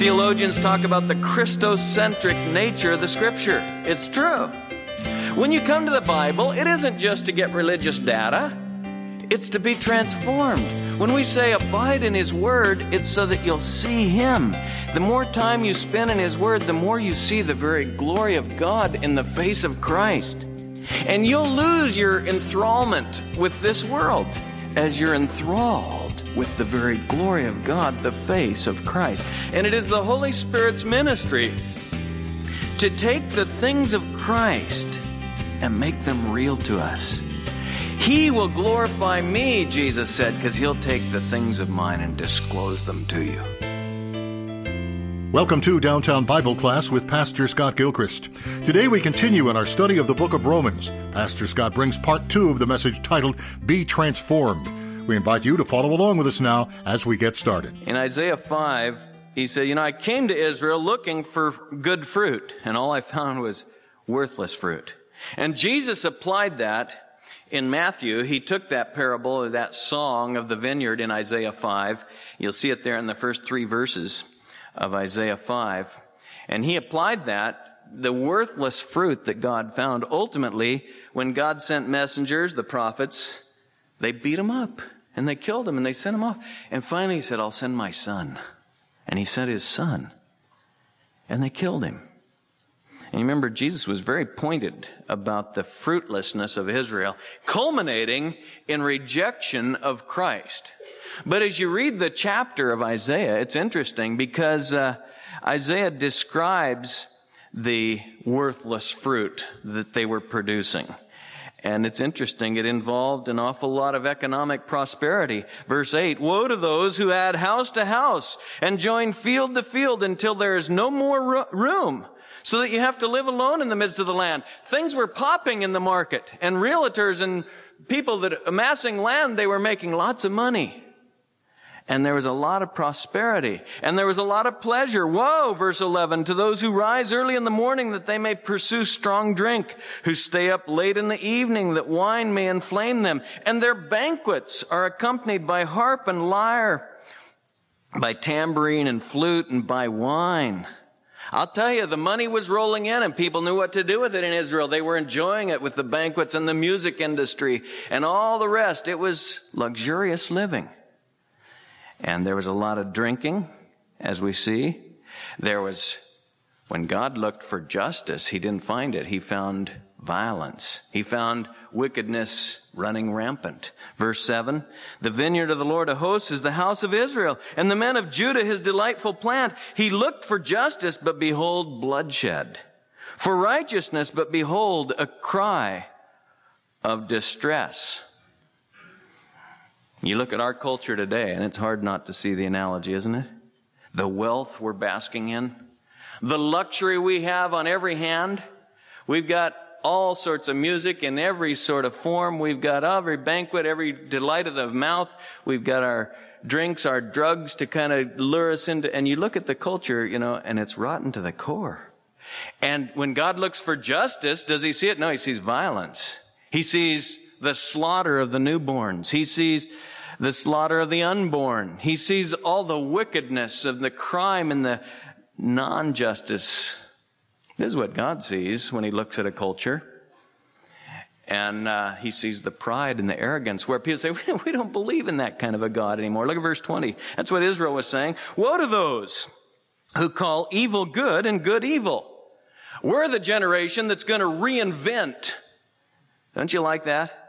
Theologians talk about the Christocentric nature of the scripture. It's true. When you come to the Bible, it isn't just to get religious data, it's to be transformed. When we say abide in His Word, it's so that you'll see Him. The more time you spend in His Word, the more you see the very glory of God in the face of Christ. And you'll lose your enthrallment with this world as you're enthralled with the very glory of God, the face of Christ. And it is the Holy Spirit's ministry to take the things of Christ and make them real to us. He will glorify me, Jesus said, because he'll take the things of mine and disclose them to you. Welcome to Downtown Bible Class with Pastor Scott Gilchrist. Today we continue in our study of the book of Romans. Pastor Scott brings part two of the message titled Be Transformed. We invite you to follow along with us now as we get started. In Isaiah 5, he said, You know, I came to Israel looking for good fruit, and all I found was worthless fruit. And Jesus applied that in Matthew. He took that parable that song of the vineyard in Isaiah 5. You'll see it there in the first three verses of Isaiah 5. And he applied that, the worthless fruit that God found. Ultimately, when God sent messengers, the prophets, they beat him up and they killed him and they sent him off. And finally he said, I'll send my son. And he sent his son. And they killed him. And remember Jesus was very pointed about the fruitlessness of Israel, culminating in rejection of Christ. But as you read the chapter of Isaiah, it's interesting because uh, Isaiah describes the worthless fruit that they were producing. And it's interesting, it involved an awful lot of economic prosperity. Verse 8, Woe to those who add house to house and join field to field until there is no more room, so that you have to live alone in the midst of the land. Things were popping in the market, and realtors and people that amassing land, they were making lots of money and there was a lot of prosperity and there was a lot of pleasure. Woe, verse 11, to those who rise early in the morning that they may pursue strong drink, who stay up late in the evening that wine may inflame them. And their banquets are accompanied by harp and lyre, by tambourine and flute and by wine. I'll tell you, the money was rolling in and people knew what to do with it in Israel. They were enjoying it with the banquets and the music industry and all the rest. It was luxurious living. And there was a lot of drinking, as we see. There was, when God looked for justice, he didn't find it. He found violence. He found wickedness running rampant. Verse 7, the vineyard of the Lord of hosts is the house of Israel, and the men of Judah his delightful plant. He looked for justice, but behold bloodshed. For righteousness, but behold a cry of distress. You look at our culture today, and it's hard not to see the analogy, isn't it? The wealth we're basking in, the luxury we have on every hand. We've got all sorts of music in every sort of form. We've got every banquet, every delight of the mouth. We've got our drinks, our drugs to kind of lure us into, and you look at the culture, you know, and it's rotten to the core. And when God looks for justice, does he see it? No, he sees violence. He sees the slaughter of the newborns. He sees the slaughter of the unborn. He sees all the wickedness of the crime and the non-justice. This is what God sees when he looks at a culture. And uh, he sees the pride and the arrogance where people say, we don't believe in that kind of a God anymore. Look at verse 20. That's what Israel was saying. Woe to those who call evil good and good evil. We're the generation that's going to reinvent. Don't you like that?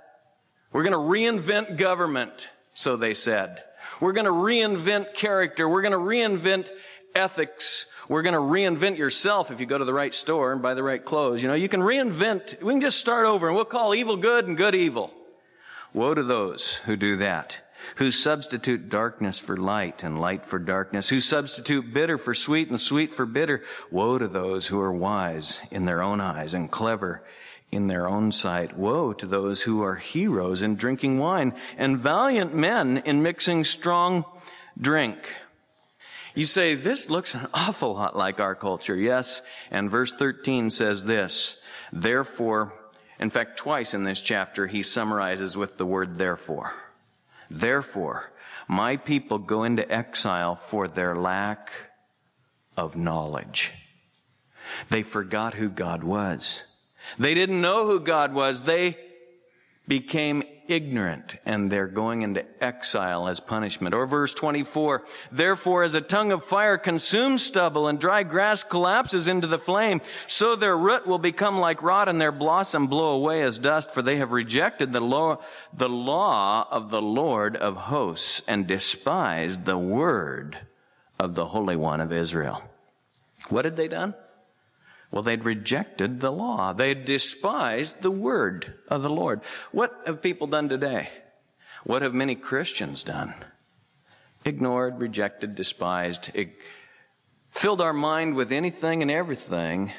We're going to reinvent government, so they said. We're going to reinvent character. We're going to reinvent ethics. We're going to reinvent yourself if you go to the right store and buy the right clothes. You know, you can reinvent. We can just start over and we'll call evil good and good evil. Woe to those who do that, who substitute darkness for light and light for darkness, who substitute bitter for sweet and sweet for bitter. Woe to those who are wise in their own eyes and clever in their own sight. Woe to those who are heroes in drinking wine and valiant men in mixing strong drink. You say, this looks an awful lot like our culture. Yes. And verse 13 says this, therefore, in fact, twice in this chapter, he summarizes with the word therefore. Therefore, my people go into exile for their lack of knowledge. They forgot who God was. They didn't know who God was. They became ignorant and they're going into exile as punishment. Or verse 24, therefore as a tongue of fire consumes stubble and dry grass collapses into the flame, so their root will become like rot and their blossom blow away as dust, for they have rejected the law, the law of the Lord of hosts and despised the word of the Holy One of Israel. What had they done? Well, they'd rejected the law. They'd despised the word of the Lord. What have people done today? What have many Christians done? Ignored, rejected, despised, filled our mind with anything and everything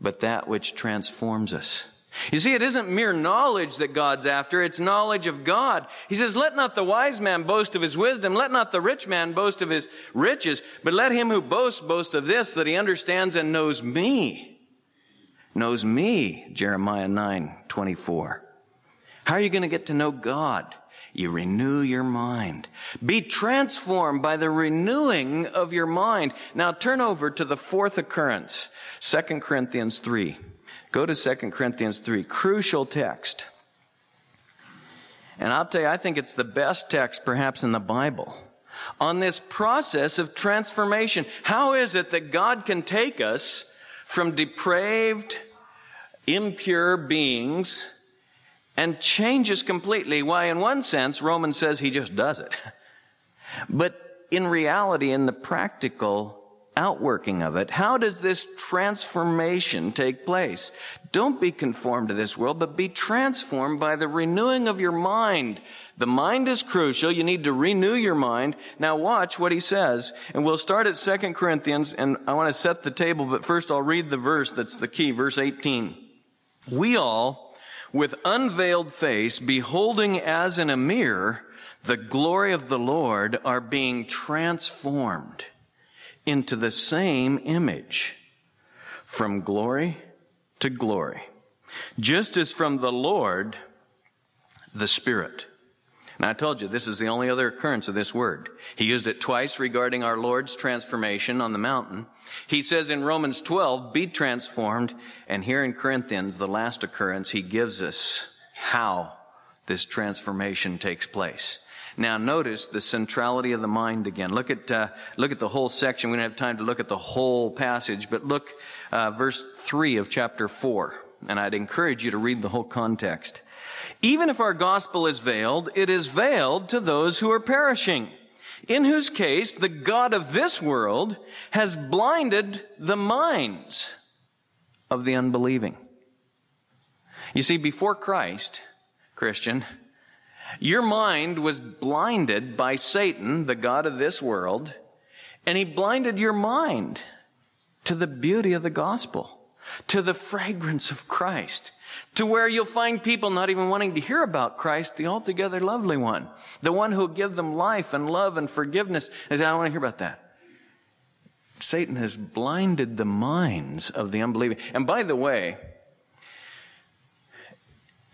but that which transforms us. You see, it isn't mere knowledge that God's after, it's knowledge of God. He says, let not the wise man boast of his wisdom, let not the rich man boast of his riches, but let him who boasts boast of this, that he understands and knows me. Knows me, Jeremiah 9, 24. How are you going to get to know God? You renew your mind. Be transformed by the renewing of your mind. Now turn over to the fourth occurrence, 2 Corinthians 3. Go to 2 Corinthians 3. Crucial text. And I'll tell you, I think it's the best text perhaps in the Bible on this process of transformation. How is it that God can take us from depraved, impure beings and change us completely? Why, in one sense, Romans says he just does it. But in reality, in the practical outworking of it. How does this transformation take place? Don't be conformed to this world, but be transformed by the renewing of your mind. The mind is crucial. You need to renew your mind. Now watch what he says. And we'll start at 2 Corinthians, and I want to set the table, but first I'll read the verse that's the key, verse 18. We all, with unveiled face, beholding as in a mirror the glory of the Lord, are being transformed into the same image from glory to glory, just as from the Lord, the Spirit. And I told you this is the only other occurrence of this word. He used it twice regarding our Lord's transformation on the mountain. He says in Romans 12, be transformed. And here in Corinthians, the last occurrence, he gives us how this transformation takes place. Now notice the centrality of the mind again. Look at, uh, look at the whole section. We don't have time to look at the whole passage, but look, uh, verse three of chapter four. And I'd encourage you to read the whole context. Even if our gospel is veiled, it is veiled to those who are perishing, in whose case the God of this world has blinded the minds of the unbelieving. You see, before Christ, Christian, your mind was blinded by Satan, the God of this world, and he blinded your mind to the beauty of the gospel, to the fragrance of Christ, to where you'll find people not even wanting to hear about Christ, the altogether lovely one, the one who'll give them life and love and forgiveness. They say, I don't want to hear about that. Satan has blinded the minds of the unbelieving. And by the way,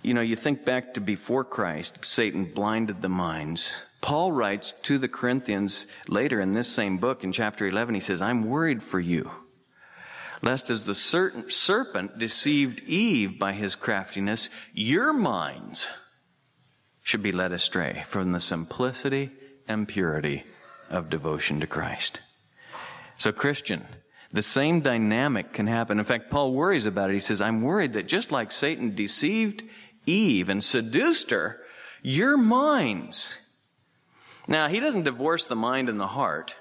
you know, you think back to before Christ, Satan blinded the minds. Paul writes to the Corinthians later in this same book in chapter 11, he says, I'm worried for you. Lest as the serpent deceived Eve by his craftiness, your minds should be led astray from the simplicity and purity of devotion to Christ. So Christian, the same dynamic can happen. In fact, Paul worries about it. He says, I'm worried that just like Satan deceived Eve and seduced her, your minds. Now, he doesn't divorce the mind and the heart,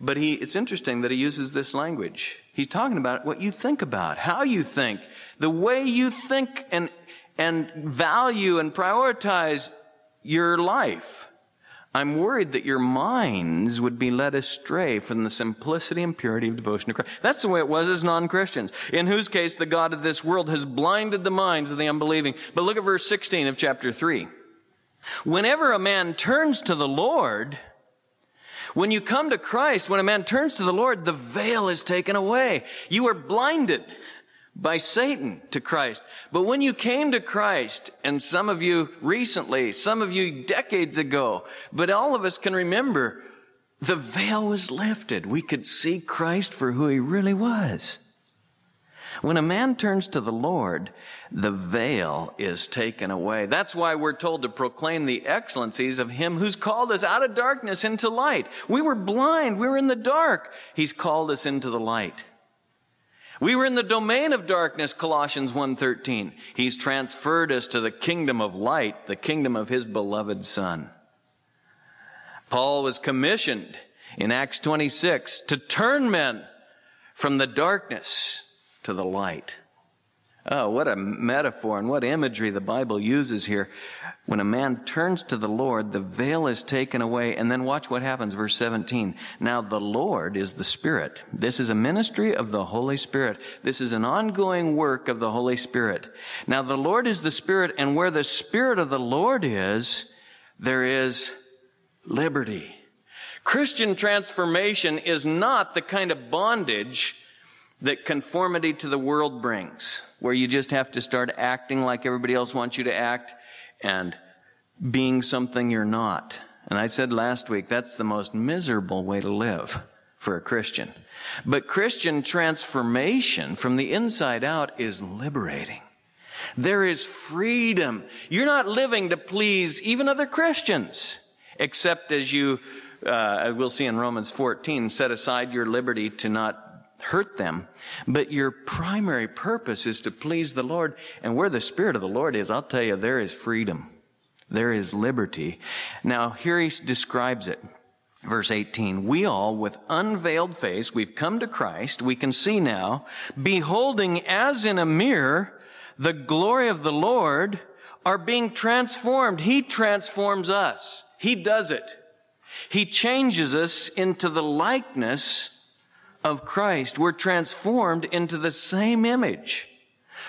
but he, it's interesting that he uses this language. He's talking about what you think about, how you think, the way you think and, and value and prioritize your life. I'm worried that your minds would be led astray from the simplicity and purity of devotion to Christ. That's the way it was as non-Christians, in whose case the God of this world has blinded the minds of the unbelieving. But look at verse 16 of chapter 3. Whenever a man turns to the Lord, when you come to Christ, when a man turns to the Lord, the veil is taken away. You are blinded by Satan to Christ. But when you came to Christ, and some of you recently, some of you decades ago, but all of us can remember the veil was lifted. We could see Christ for who he really was. When a man turns to the Lord, the veil is taken away. That's why we're told to proclaim the excellencies of him who's called us out of darkness into light. We were blind. We were in the dark. He's called us into the light. We were in the domain of darkness, Colossians 1.13. He's transferred us to the kingdom of light, the kingdom of his beloved son. Paul was commissioned in Acts 26 to turn men from the darkness to the light. Oh, what a metaphor and what imagery the Bible uses here. When a man turns to the Lord, the veil is taken away. And then watch what happens, verse 17. Now the Lord is the Spirit. This is a ministry of the Holy Spirit. This is an ongoing work of the Holy Spirit. Now the Lord is the Spirit, and where the Spirit of the Lord is, there is liberty. Christian transformation is not the kind of bondage that conformity to the world brings, where you just have to start acting like everybody else wants you to act and being something you're not. And I said last week, that's the most miserable way to live for a Christian. But Christian transformation from the inside out is liberating. There is freedom. You're not living to please even other Christians, except as you, uh, we'll see in Romans 14, set aside your liberty to not hurt them. But your primary purpose is to please the Lord. And where the Spirit of the Lord is, I'll tell you, there is freedom. There is liberty. Now, here he describes it. Verse 18, we all with unveiled face, we've come to Christ, we can see now, beholding as in a mirror the glory of the Lord, are being transformed. He transforms us. He does it. He changes us into the likeness of Christ, we're transformed into the same image.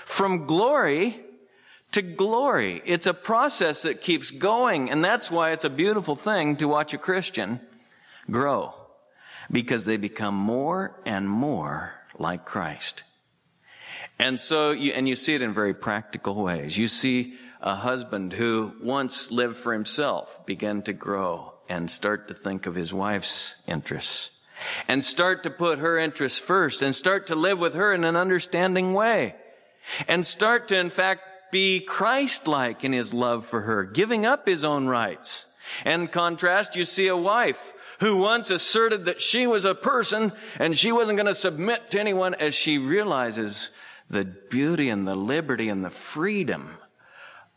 From glory to glory. It's a process that keeps going, and that's why it's a beautiful thing to watch a Christian grow. Because they become more and more like Christ. And so, you, and you see it in very practical ways. You see a husband who once lived for himself begin to grow and start to think of his wife's interests and start to put her interests first and start to live with her in an understanding way and start to, in fact, be Christ-like in his love for her, giving up his own rights. And contrast, you see a wife who once asserted that she was a person and she wasn't going to submit to anyone as she realizes the beauty and the liberty and the freedom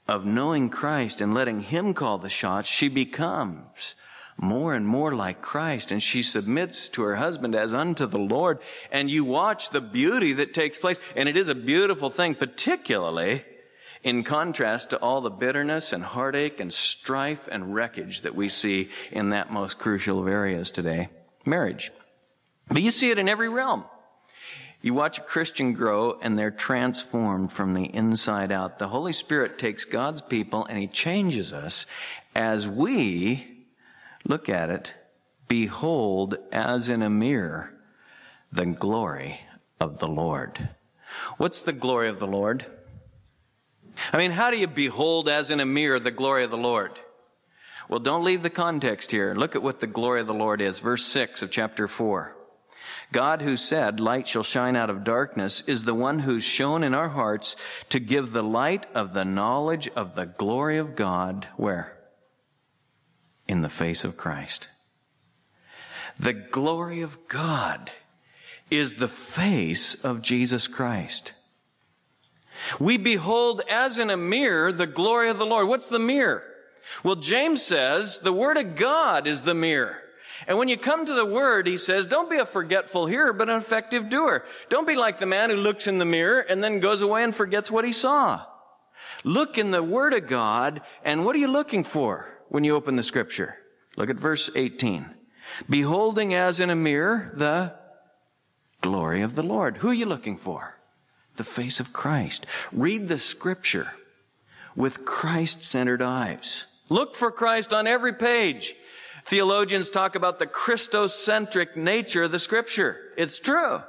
of knowing Christ and letting Him call the shots, she becomes more and more like Christ and she submits to her husband as unto the Lord and you watch the beauty that takes place and it is a beautiful thing particularly in contrast to all the bitterness and heartache and strife and wreckage that we see in that most crucial of areas today marriage but you see it in every realm you watch a Christian grow and they're transformed from the inside out. The Holy Spirit takes God's people and He changes us as we Look at it. Behold, as in a mirror, the glory of the Lord. What's the glory of the Lord? I mean, how do you behold as in a mirror the glory of the Lord? Well, don't leave the context here. Look at what the glory of the Lord is. Verse 6 of chapter 4. God who said, light shall shine out of darkness, is the one who's shown in our hearts to give the light of the knowledge of the glory of God. Where? In the face of Christ. The glory of God is the face of Jesus Christ. We behold as in a mirror the glory of the Lord. What's the mirror? Well, James says the Word of God is the mirror. And when you come to the Word, he says, don't be a forgetful hearer, but an effective doer. Don't be like the man who looks in the mirror and then goes away and forgets what he saw. Look in the Word of God, and what are you looking for? When you open the scripture. Look at verse 18. Beholding as in a mirror the glory of the Lord. Who are you looking for? The face of Christ. Read the scripture with Christ centered eyes. Look for Christ on every page. Theologians talk about the Christocentric nature of the scripture. It's true.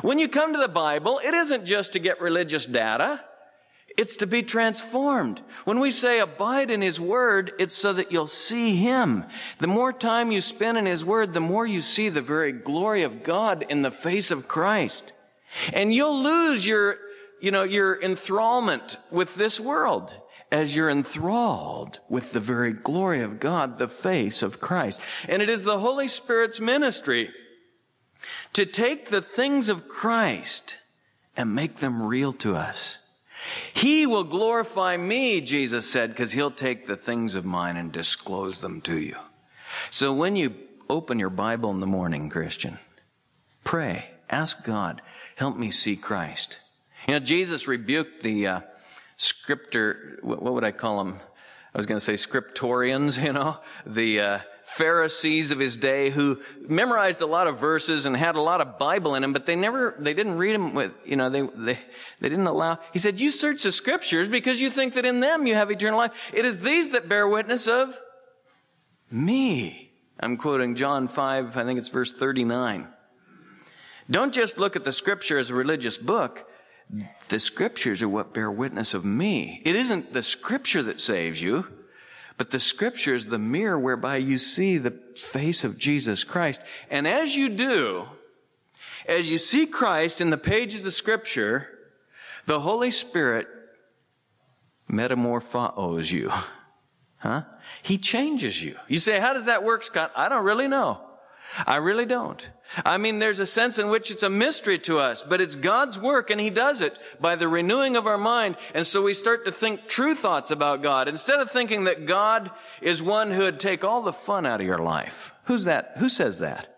When you come to the Bible, it isn't just to get religious data. It's to be transformed. When we say abide in His Word, it's so that you'll see Him. The more time you spend in His Word, the more you see the very glory of God in the face of Christ. And you'll lose your, you know, your enthrallment with this world as you're enthralled with the very glory of God, the face of Christ. And it is the Holy Spirit's ministry to take the things of Christ and make them real to us. He will glorify me, Jesus said, because he'll take the things of mine and disclose them to you. So when you open your Bible in the morning, Christian, pray, ask God, help me see Christ. You know, Jesus rebuked the uh, scriptor, what would I call them? I was going to say scriptorians, you know, the uh, Pharisees of his day who memorized a lot of verses and had a lot of Bible in them, but they never, they didn't read them with, you know, they, they, they didn't allow. He said, you search the scriptures because you think that in them you have eternal life. It is these that bear witness of me. I'm quoting John 5, I think it's verse 39. Don't just look at the scripture as a religious book. The scriptures are what bear witness of me. It isn't the scripture that saves you. But the scripture is the mirror whereby you see the face of Jesus Christ. And as you do, as you see Christ in the pages of scripture, the Holy Spirit metamorphoses you. Huh? He changes you. You say, how does that work, Scott? I don't really know. I really don't. I mean, there's a sense in which it's a mystery to us, but it's God's work and He does it by the renewing of our mind. And so we start to think true thoughts about God instead of thinking that God is one who would take all the fun out of your life. Who's that? Who says that?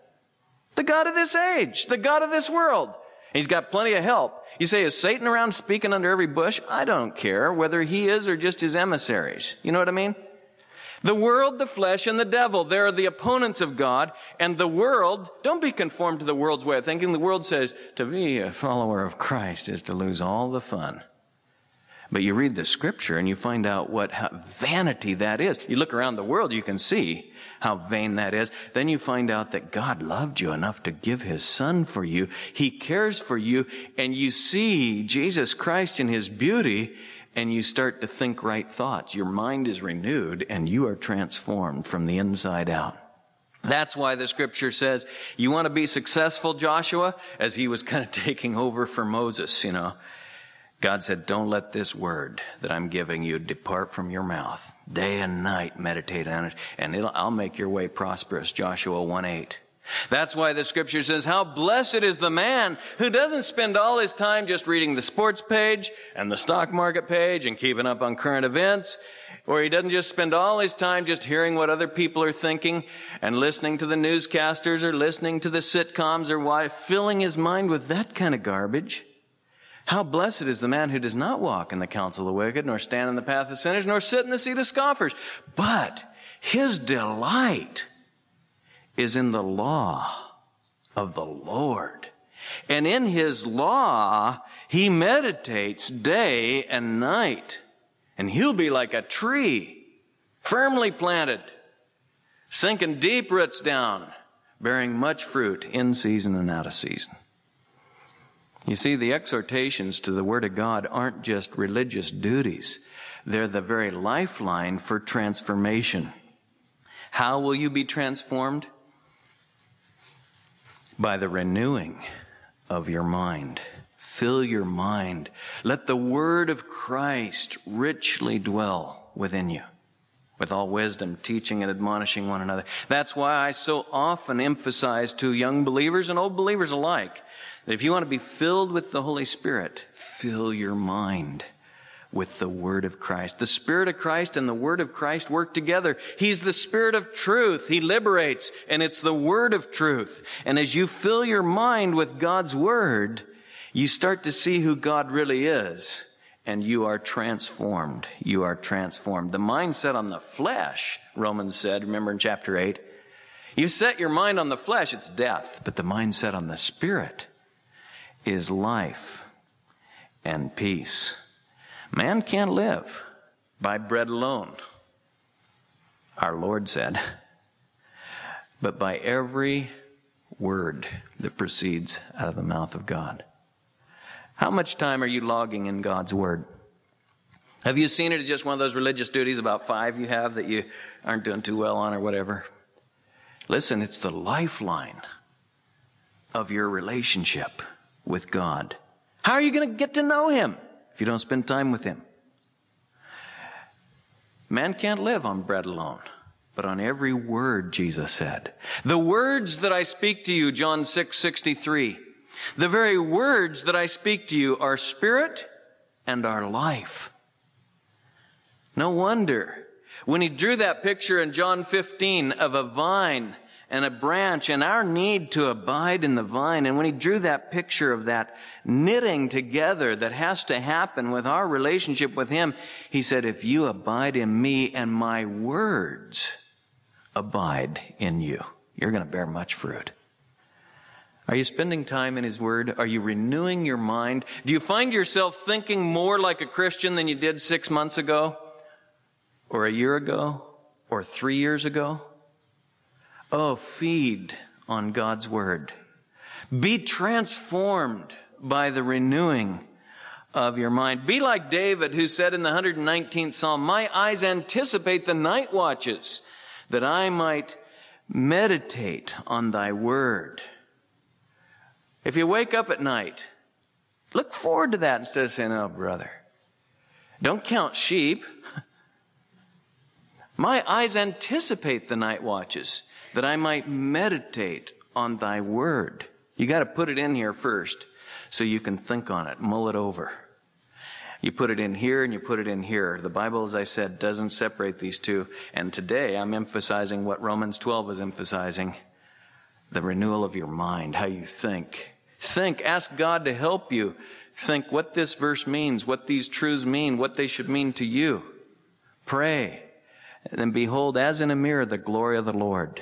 The God of this age, the God of this world. He's got plenty of help. You say, is Satan around speaking under every bush? I don't care whether he is or just his emissaries. You know what I mean? The world, the flesh, and the devil, they're the opponents of God. And the world, don't be conformed to the world's way of thinking. The world says, to be a follower of Christ is to lose all the fun. But you read the scripture and you find out what vanity that is. You look around the world, you can see how vain that is. Then you find out that God loved you enough to give his son for you. He cares for you and you see Jesus Christ in his beauty and you start to think right thoughts. Your mind is renewed and you are transformed from the inside out. That's why the scripture says, you want to be successful, Joshua? As he was kind of taking over for Moses, you know. God said, don't let this word that I'm giving you depart from your mouth. Day and night meditate on it and I'll make your way prosperous. Joshua 1 8. That's why the scripture says, how blessed is the man who doesn't spend all his time just reading the sports page and the stock market page and keeping up on current events, or he doesn't just spend all his time just hearing what other people are thinking and listening to the newscasters or listening to the sitcoms or why, filling his mind with that kind of garbage. How blessed is the man who does not walk in the counsel of the wicked, nor stand in the path of sinners, nor sit in the seat of scoffers, but his delight is in the law of the Lord. And in his law, he meditates day and night. And he'll be like a tree, firmly planted, sinking deep roots down, bearing much fruit in season and out of season. You see, the exhortations to the Word of God aren't just religious duties. They're the very lifeline for transformation. How will you be transformed? By the renewing of your mind. Fill your mind. Let the word of Christ richly dwell within you with all wisdom, teaching and admonishing one another. That's why I so often emphasize to young believers and old believers alike that if you want to be filled with the Holy Spirit, fill your mind with the Word of Christ. The Spirit of Christ and the Word of Christ work together. He's the Spirit of truth. He liberates, and it's the Word of truth. And as you fill your mind with God's Word, you start to see who God really is, and you are transformed. You are transformed. The mindset on the flesh, Romans said, remember in chapter 8, you set your mind on the flesh, it's death, but the mindset on the Spirit is life and peace. Man can't live by bread alone, our Lord said, but by every word that proceeds out of the mouth of God. How much time are you logging in God's Word? Have you seen it as just one of those religious duties, about five you have that you aren't doing too well on or whatever? Listen, it's the lifeline of your relationship with God. How are you going to get to know Him if you don't spend time with Him? Man can't live on bread alone, but on every word, Jesus said. The words that I speak to you, John 6, 63. The very words that I speak to you are spirit and are life. No wonder when he drew that picture in John 15 of a vine and a branch and our need to abide in the vine. And when he drew that picture of that knitting together that has to happen with our relationship with him, he said, if you abide in me and my words abide in you, you're going to bear much fruit. Are you spending time in His Word? Are you renewing your mind? Do you find yourself thinking more like a Christian than you did six months ago? Or a year ago? Or three years ago? Oh, feed on God's Word. Be transformed by the renewing of your mind. Be like David who said in the 119th Psalm, My eyes anticipate the night watches that I might meditate on thy word. If you wake up at night, look forward to that instead of saying, Oh, brother, don't count sheep. My eyes anticipate the night watches that I might meditate on thy word. You got to put it in here first so you can think on it, mull it over. You put it in here and you put it in here. The Bible, as I said, doesn't separate these two. And today I'm emphasizing what Romans 12 is emphasizing the renewal of your mind, how you think. Think, ask God to help you think what this verse means, what these truths mean, what they should mean to you. Pray. And then behold, as in a mirror, the glory of the Lord.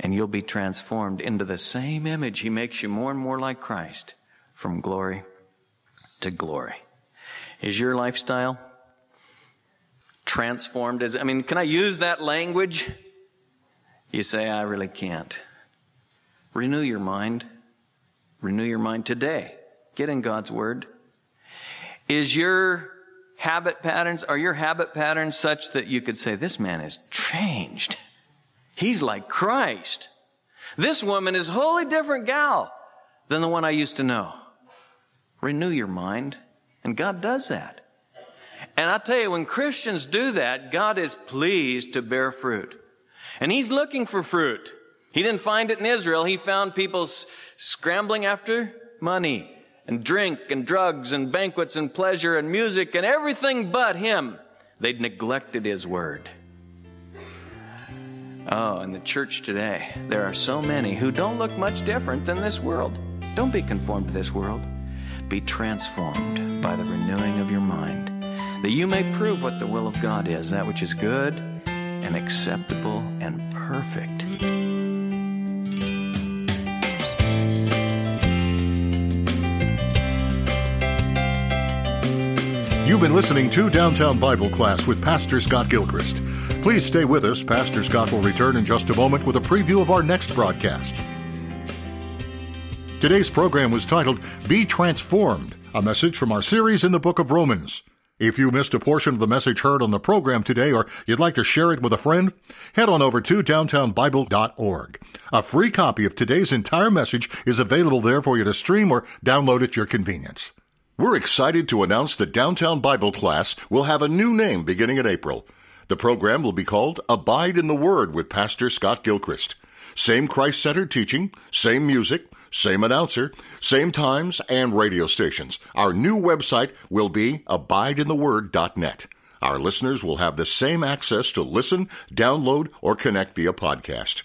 And you'll be transformed into the same image. He makes you more and more like Christ from glory to glory. Is your lifestyle transformed? As, I mean, can I use that language? You say, I really can't. Renew your mind. Renew your mind today. Get in God's Word. Is your habit patterns, are your habit patterns such that you could say, this man is changed? He's like Christ. This woman is a wholly different gal than the one I used to know. Renew your mind. And God does that. And I tell you, when Christians do that, God is pleased to bear fruit. And He's looking for fruit. He didn't find it in Israel. He found people scrambling after money and drink and drugs and banquets and pleasure and music and everything but Him. They'd neglected His word. Oh, in the church today, there are so many who don't look much different than this world. Don't be conformed to this world. Be transformed by the renewing of your mind, that you may prove what the will of God is, that which is good and acceptable and perfect. You've been listening to Downtown Bible Class with Pastor Scott Gilchrist. Please stay with us. Pastor Scott will return in just a moment with a preview of our next broadcast. Today's program was titled Be Transformed, a message from our series in the book of Romans. If you missed a portion of the message heard on the program today or you'd like to share it with a friend, head on over to downtownbible.org. A free copy of today's entire message is available there for you to stream or download at your convenience. We're excited to announce that Downtown Bible Class will have a new name beginning in April. The program will be called Abide in the Word with Pastor Scott Gilchrist. Same Christ centered teaching, same music, same announcer, same times, and radio stations. Our new website will be abideintheword.net. Our listeners will have the same access to listen, download, or connect via podcast.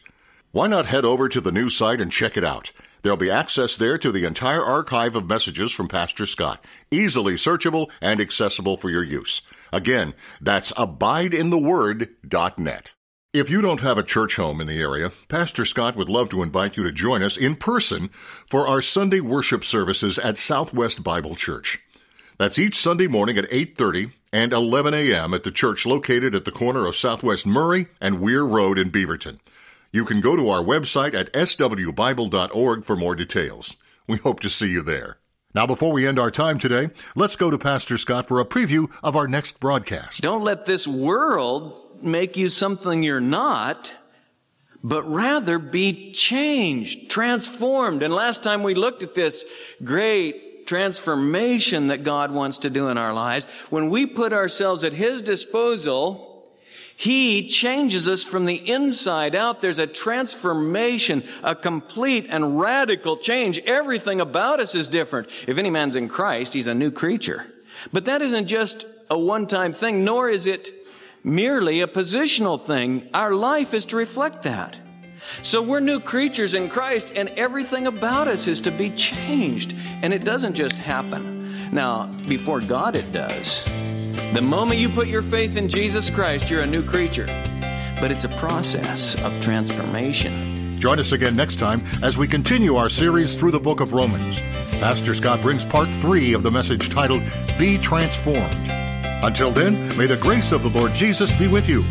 Why not head over to the new site and check it out? There'll be access there to the entire archive of messages from Pastor Scott, easily searchable and accessible for your use. Again, that's abideintheword.net. If you don't have a church home in the area, Pastor Scott would love to invite you to join us in person for our Sunday worship services at Southwest Bible Church. That's each Sunday morning at 8:30 and 11 a.m. at the church located at the corner of Southwest Murray and Weir Road in Beaverton. You can go to our website at swbible.org for more details. We hope to see you there. Now, before we end our time today, let's go to Pastor Scott for a preview of our next broadcast. Don't let this world make you something you're not, but rather be changed, transformed. And last time we looked at this great transformation that God wants to do in our lives, when we put ourselves at His disposal, he changes us from the inside out. There's a transformation, a complete and radical change. Everything about us is different. If any man's in Christ, he's a new creature. But that isn't just a one-time thing, nor is it merely a positional thing. Our life is to reflect that. So we're new creatures in Christ and everything about us is to be changed. And it doesn't just happen. Now, before God it does. The moment you put your faith in Jesus Christ, you're a new creature. But it's a process of transformation. Join us again next time as we continue our series through the book of Romans. Pastor Scott brings part three of the message titled Be Transformed. Until then, may the grace of the Lord Jesus be with you.